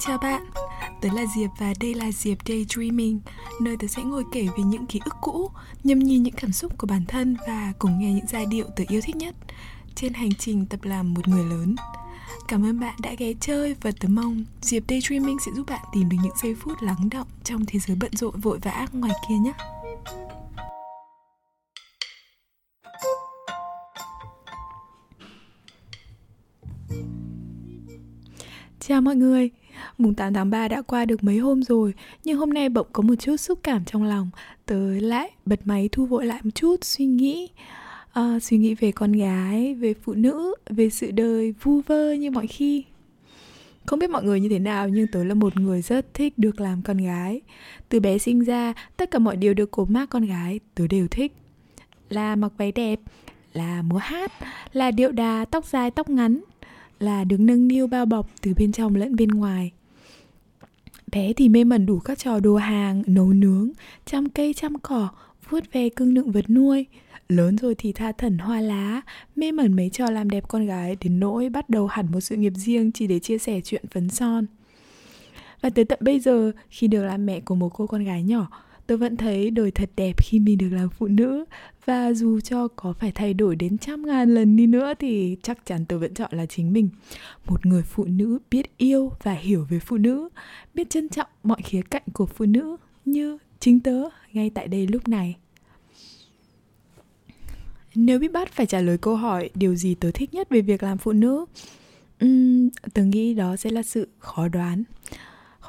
Chào bạn, tớ là Diệp và đây là Diệp Daydreaming Nơi tớ sẽ ngồi kể về những ký ức cũ, nhâm nhi những cảm xúc của bản thân và cùng nghe những giai điệu tớ yêu thích nhất Trên hành trình tập làm một người lớn. Cảm ơn bạn đã ghé chơi và tớ mong Diệp Daydreaming sẽ giúp bạn tìm được những giây phút lắng động trong thế giới bận rộn vội vã ngoài kia nhé. Chào mọi người, mùng 8 tháng 3 đã qua được mấy hôm rồi Nhưng hôm nay bỗng có một chút xúc cảm trong lòng. Tớ lại bật máy thu vội lại một chút suy nghĩ à, Suy nghĩ về con gái, về phụ nữ, về sự đời vu vơ như mọi khi. Không biết mọi người như thế nào nhưng tớ là một người rất thích được làm con gái. Từ bé sinh ra, tất cả mọi điều được cố mác con gái tớ đều thích. Là mặc váy đẹp, là múa hát, là điệu đà, tóc dài, tóc ngắn là được nâng niu bao bọc từ bên trong lẫn bên ngoài. Bé thì mê mẩn đủ các trò đồ hàng, nấu nướng, chăm cây, chăm cỏ, vuốt ve cưng nựng vật nuôi. Lớn rồi thì tha thẩn hoa lá, mê mẩn mấy trò làm đẹp con gái đến nỗi bắt đầu hẳn một sự nghiệp riêng chỉ để chia sẻ chuyện phấn son. Và tới tận bây giờ, khi được làm mẹ của một cô con gái nhỏ tôi vẫn thấy đời thật đẹp khi mình được làm phụ nữ. Và dù cho có phải thay đổi đến trăm ngàn lần đi nữa thì chắc chắn tôi vẫn chọn là chính mình. Một người phụ nữ biết yêu và hiểu về phụ nữ biết trân trọng mọi khía cạnh của phụ nữ như chính tớ ngay tại đây lúc này. Nếu bị bắt phải trả lời câu hỏi điều gì tớ thích nhất về việc làm phụ nữ? Uhm, tớ nghĩ đó sẽ là sự khó đoán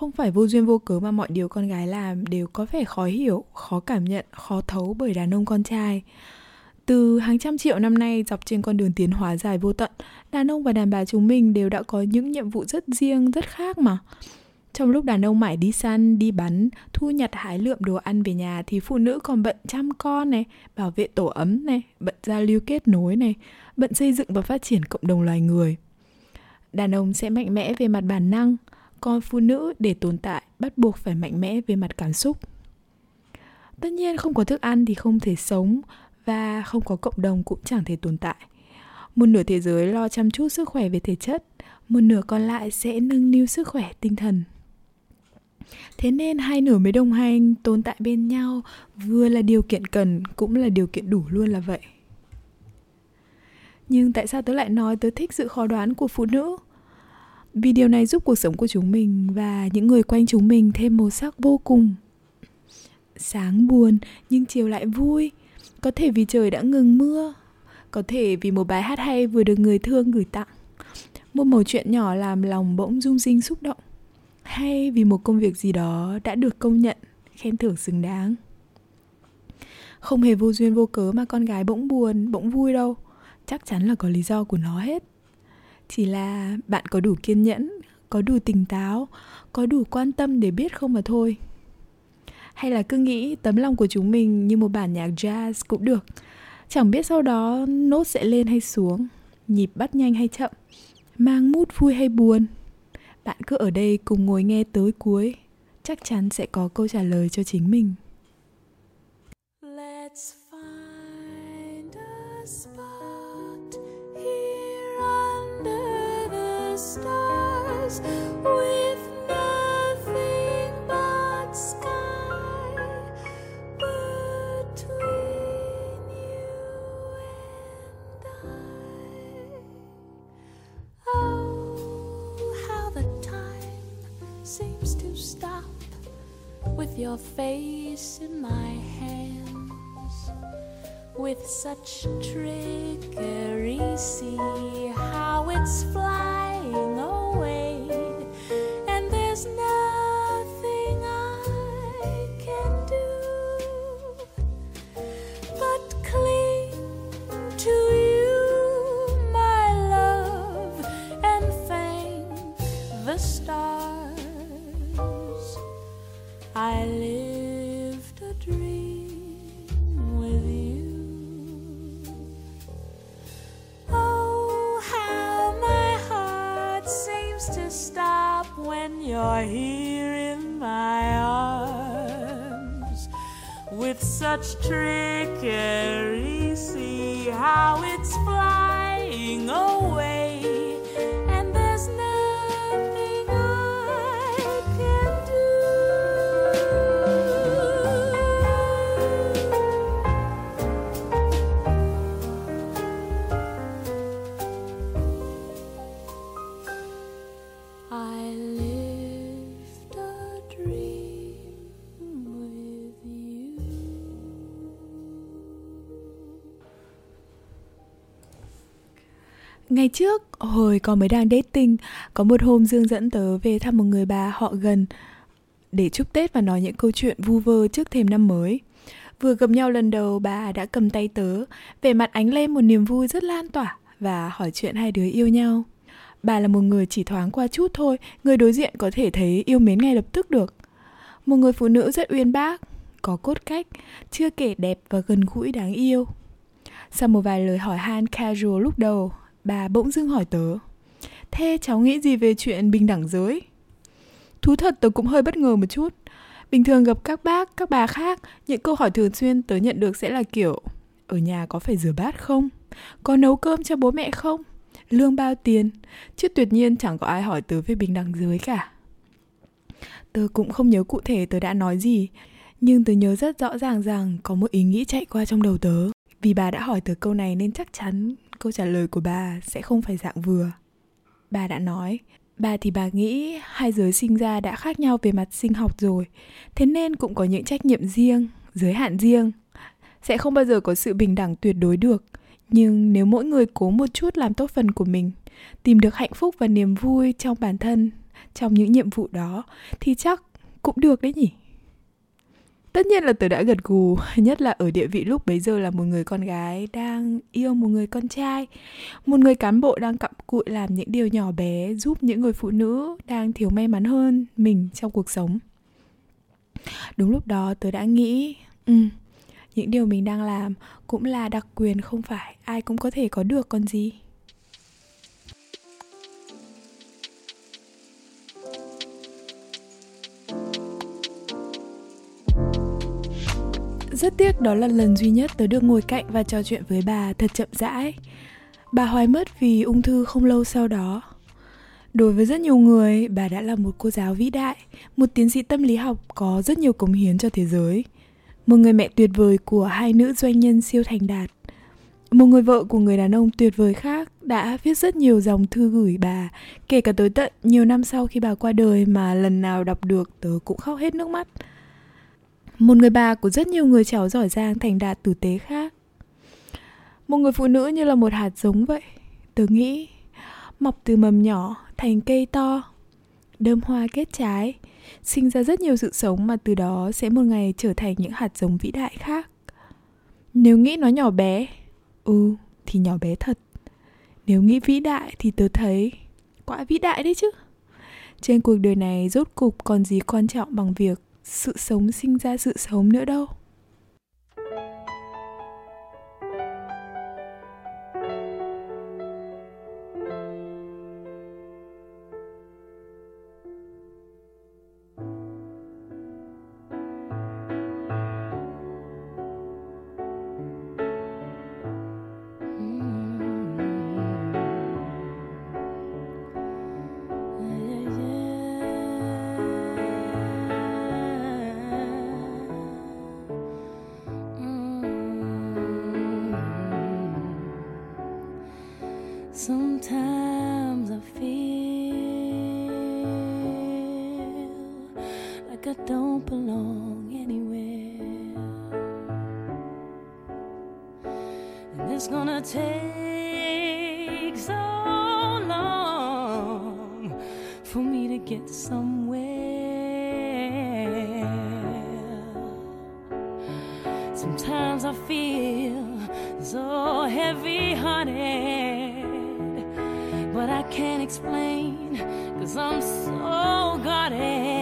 không phải vô duyên vô cớ mà mọi điều con gái làm đều có vẻ khó hiểu khó cảm nhận khó thấu bởi đàn ông con trai từ hàng trăm triệu năm nay dọc trên con đường tiến hóa dài vô tận đàn ông và đàn bà chúng mình đều đã có những nhiệm vụ rất riêng rất khác mà trong lúc đàn ông mải đi săn, đi bắn, thu nhặt hái lượm đồ ăn về nhà thì phụ nữ còn bận chăm con này, bảo vệ tổ ấm này, bận giao lưu kết nối này, bận xây dựng và phát triển cộng đồng loài người. Đàn ông sẽ mạnh mẽ về mặt bản năng, con phụ nữ để tồn tại, bắt buộc phải mạnh mẽ về mặt cảm xúc. Tất nhiên không có thức ăn thì không thể sống và không có cộng đồng cũng chẳng thể tồn tại. Một nửa thế giới lo chăm chút sức khỏe về thể chất, một nửa còn lại sẽ nâng niu sức khỏe tinh thần. Thế nên hai nửa mới đồng hành, tồn tại bên nhau vừa là điều kiện cần, cũng là điều kiện đủ luôn là vậy. Nhưng tại sao tớ lại nói tớ thích sự khó đoán của phụ nữ? Vì điều này giúp cuộc sống của chúng mình và những người quanh chúng mình thêm màu sắc vô cùng. Sáng buồn, nhưng chiều lại vui. Có thể vì trời đã ngừng mưa, có thể vì một bài hát hay vừa được người thương gửi tặng. Một mẩu chuyện nhỏ làm lòng bỗng rung rinh xúc động. Hay vì một công việc gì đó đã được công nhận, khen thưởng xứng đáng. Không hề vô duyên vô cớ mà con gái bỗng buồn, bỗng vui đâu. Chắc chắn là có lý do của nó hết chỉ là bạn có đủ kiên nhẫn, có đủ tỉnh táo, có đủ quan tâm để biết không mà thôi. Hay là cứ nghĩ tấm lòng của chúng mình như một bản nhạc jazz cũng được. Chẳng biết sau đó nốt sẽ lên hay xuống, nhịp bắt nhanh hay chậm, mang mút vui hay buồn. Bạn cứ ở đây cùng ngồi nghe tới cuối, chắc chắn sẽ có câu trả lời cho chính mình. Seems to stop with your face in my hands. With such trickery, see how it's flying away, much tree. Ngày trước, hồi còn mới đang dating, có một hôm Dương dẫn tớ về thăm một người bà họ gần để chúc Tết và nói những câu chuyện vu vơ trước thềm năm mới. Vừa gặp nhau lần đầu, bà đã cầm tay tớ, vẻ mặt ánh lên một niềm vui rất lan tỏa và hỏi chuyện hai đứa yêu nhau. Bà là một người chỉ thoáng qua chút thôi, người đối diện có thể thấy yêu mến ngay lập tức được. Một người phụ nữ rất uyên bác, có cốt cách, chưa kể đẹp và gần gũi đáng yêu. Sau một vài lời hỏi han casual lúc đầu, bà bỗng dưng hỏi tớ. Thế cháu nghĩ gì về chuyện bình đẳng giới? Thú thật tớ cũng hơi bất ngờ một chút. Bình thường gặp các bác, các bà khác, những câu hỏi thường xuyên tớ nhận được sẽ là kiểu Ở nhà có phải rửa bát không? Có nấu cơm cho bố mẹ không? Lương bao tiền? Chứ tuyệt nhiên chẳng có ai hỏi tớ về bình đẳng giới cả. Tớ cũng không nhớ cụ thể tớ đã nói gì, nhưng tớ nhớ rất rõ ràng rằng có một ý nghĩ chạy qua trong đầu tớ. Vì bà đã hỏi tớ câu này nên chắc chắn câu trả lời của bà sẽ không phải dạng vừa. Bà đã nói, bà thì bà nghĩ hai giới sinh ra đã khác nhau về mặt sinh học rồi, thế nên cũng có những trách nhiệm riêng, giới hạn riêng. Sẽ không bao giờ có sự bình đẳng tuyệt đối được, nhưng nếu mỗi người cố một chút làm tốt phần của mình, tìm được hạnh phúc và niềm vui trong bản thân, trong những nhiệm vụ đó thì chắc cũng được đấy nhỉ. Tất nhiên là tớ đã gật gù, nhất là ở địa vị lúc bấy giờ là một người con gái đang yêu một người con trai. Một người cán bộ đang cặm cụi làm những điều nhỏ bé giúp những người phụ nữ đang thiếu may mắn hơn mình trong cuộc sống. Đúng lúc đó tớ đã nghĩ, ừ, những điều mình đang làm cũng là đặc quyền không phải ai cũng có thể có được còn gì. Rất tiếc đó là lần duy nhất tớ được ngồi cạnh và trò chuyện với bà thật chậm rãi. Bà hoài mất vì ung thư không lâu sau đó. Đối với rất nhiều người, bà đã là một cô giáo vĩ đại, một tiến sĩ tâm lý học có rất nhiều cống hiến cho thế giới. Một người mẹ tuyệt vời của hai nữ doanh nhân siêu thành đạt. Một người vợ của người đàn ông tuyệt vời khác đã viết rất nhiều dòng thư gửi bà, kể cả tới tận nhiều năm sau khi bà qua đời mà lần nào đọc được tớ cũng khóc hết nước mắt một người bà của rất nhiều người cháu giỏi giang thành đạt tử tế khác. Một người phụ nữ như là một hạt giống vậy. Tớ nghĩ, mọc từ mầm nhỏ thành cây to, đơm hoa kết trái, sinh ra rất nhiều sự sống mà từ đó sẽ một ngày trở thành những hạt giống vĩ đại khác. Nếu nghĩ nó nhỏ bé ừ thì nhỏ bé thật. Nếu nghĩ vĩ đại thì tớ thấy quá vĩ đại đấy chứ. Trên cuộc đời này rốt cục còn gì quan trọng bằng việc sự sống sinh ra sự sống nữa đâu. Don't belong anywhere. And it's gonna take so long for me to get somewhere. Sometimes I feel so heavy hearted but I can't explain, cause I'm so guarded.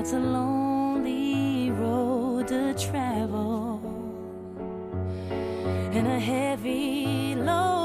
That's a lonely road to travel, and a heavy load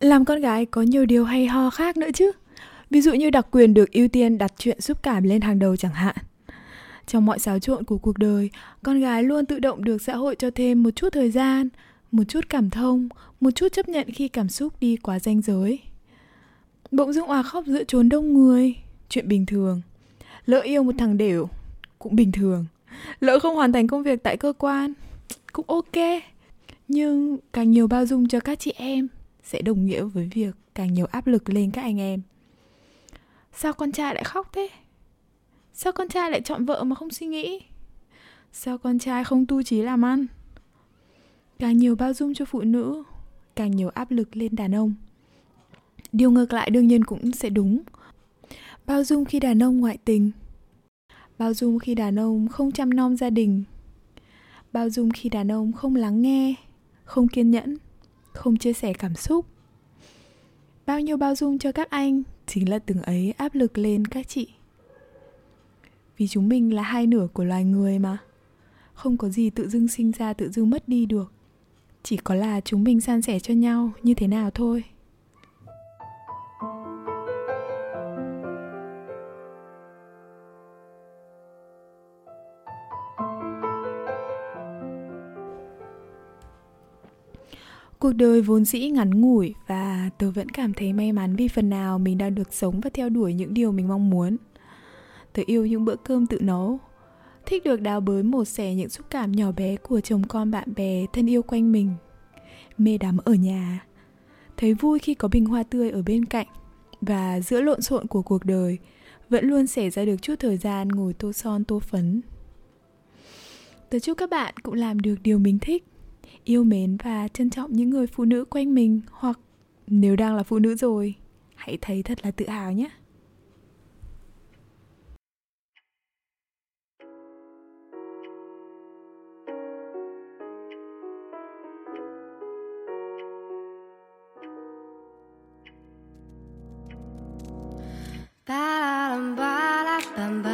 làm con gái có nhiều điều hay ho khác nữa chứ. Ví dụ như đặc quyền được ưu tiên đặt chuyện xúc cảm lên hàng đầu chẳng hạn. Trong mọi xáo trộn của cuộc đời, con gái luôn tự động được xã hội cho thêm một chút thời gian, một chút cảm thông, một chút chấp nhận khi cảm xúc đi quá ranh giới. Bỗng dưng òa khóc giữa chốn đông người, chuyện bình thường. Lỡ yêu một thằng đều, cũng bình thường. Lỡ không hoàn thành công việc tại cơ quan, cũng ok. Nhưng càng nhiều bao dung cho các chị em sẽ đồng nghĩa với việc càng nhiều áp lực lên các anh em. Sao con trai lại khóc thế? Sao con trai lại chọn vợ mà không suy nghĩ? Sao con trai không tu trí làm ăn? Càng nhiều bao dung cho phụ nữ, càng nhiều áp lực lên đàn ông. Điều ngược lại đương nhiên cũng sẽ đúng. Bao dung khi đàn ông ngoại tình. Bao dung khi đàn ông không chăm nom gia đình. Bao dung khi đàn ông không lắng nghe, không kiên nhẫn không chia sẻ cảm xúc. Bao nhiêu bao dung cho các anh chính là từng ấy áp lực lên các chị. Vì chúng mình là hai nửa của loài người mà, không có gì tự dưng sinh ra tự dưng mất đi được. Chỉ có là chúng mình san sẻ cho nhau như thế nào thôi. Cuộc đời vốn dĩ ngắn ngủi và tớ vẫn cảm thấy may mắn vì phần nào mình đang được sống và theo đuổi những điều mình mong muốn. Tớ yêu những bữa cơm tự nấu, thích được đào bới một xẻ những xúc cảm nhỏ bé của chồng con bạn bè thân yêu quanh mình. Mê đắm ở nhà, thấy vui khi có bình hoa tươi ở bên cạnh và giữa lộn xộn của cuộc đời vẫn luôn xảy ra được chút thời gian ngồi tô son tô phấn. Tớ chúc các bạn cũng làm được điều mình thích yêu mến và trân trọng những người phụ nữ quanh mình, hoặc nếu đang là phụ nữ rồi, hãy thấy thật là tự hào nhé. Ba ba ba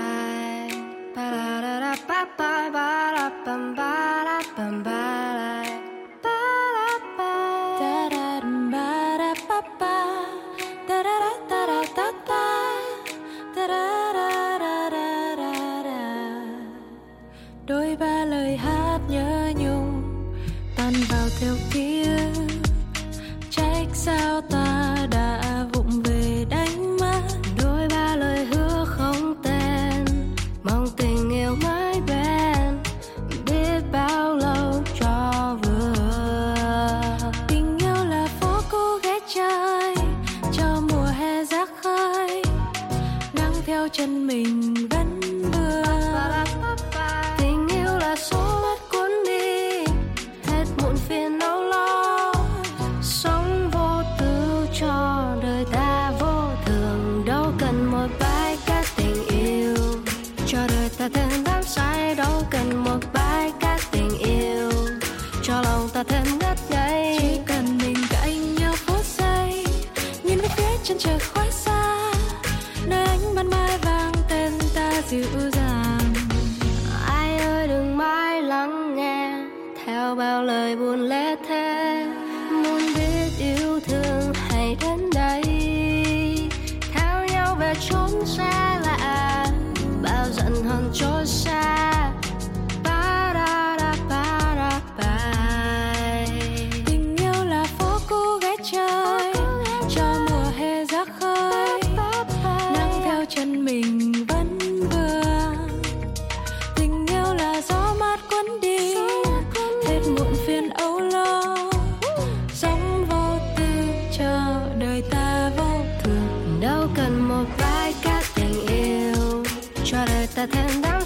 bao theo kia. Trách sao ta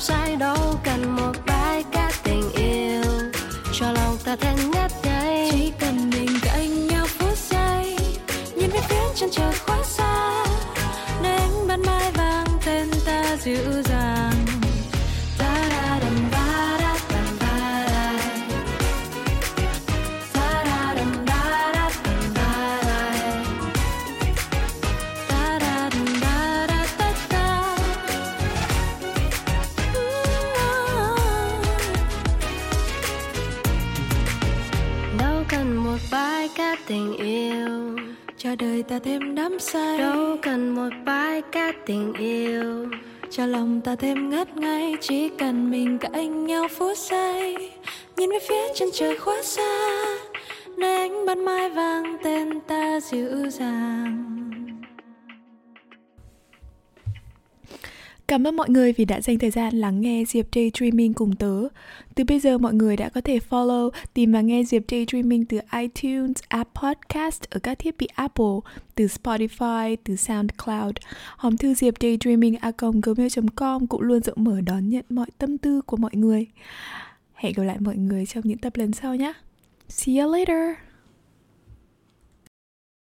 sai đó. Ta thêm đắm say. Đâu cần một bài ca tình yêu. Cho lòng ta thêm ngất ngây chỉ cần mình cạnh nhau phút giây. Nhìn về phía chân trời khuất xa nơi ánh ban mai vang tên ta dịu dàng Cảm ơn mọi người vì đã dành thời gian lắng nghe Diệp Daydreaming cùng tớ. Từ bây giờ mọi người đã có thể follow, tìm và nghe Diệp Daydreaming từ iTunes, App Podcast ở các thiết bị Apple, từ Spotify, từ SoundCloud. Hòm thư diệp daydreaming a gmail.com cũng luôn rộng mở đón nhận mọi tâm tư của mọi người. Hẹn gặp lại mọi người trong những tập lần sau nhé. See you later!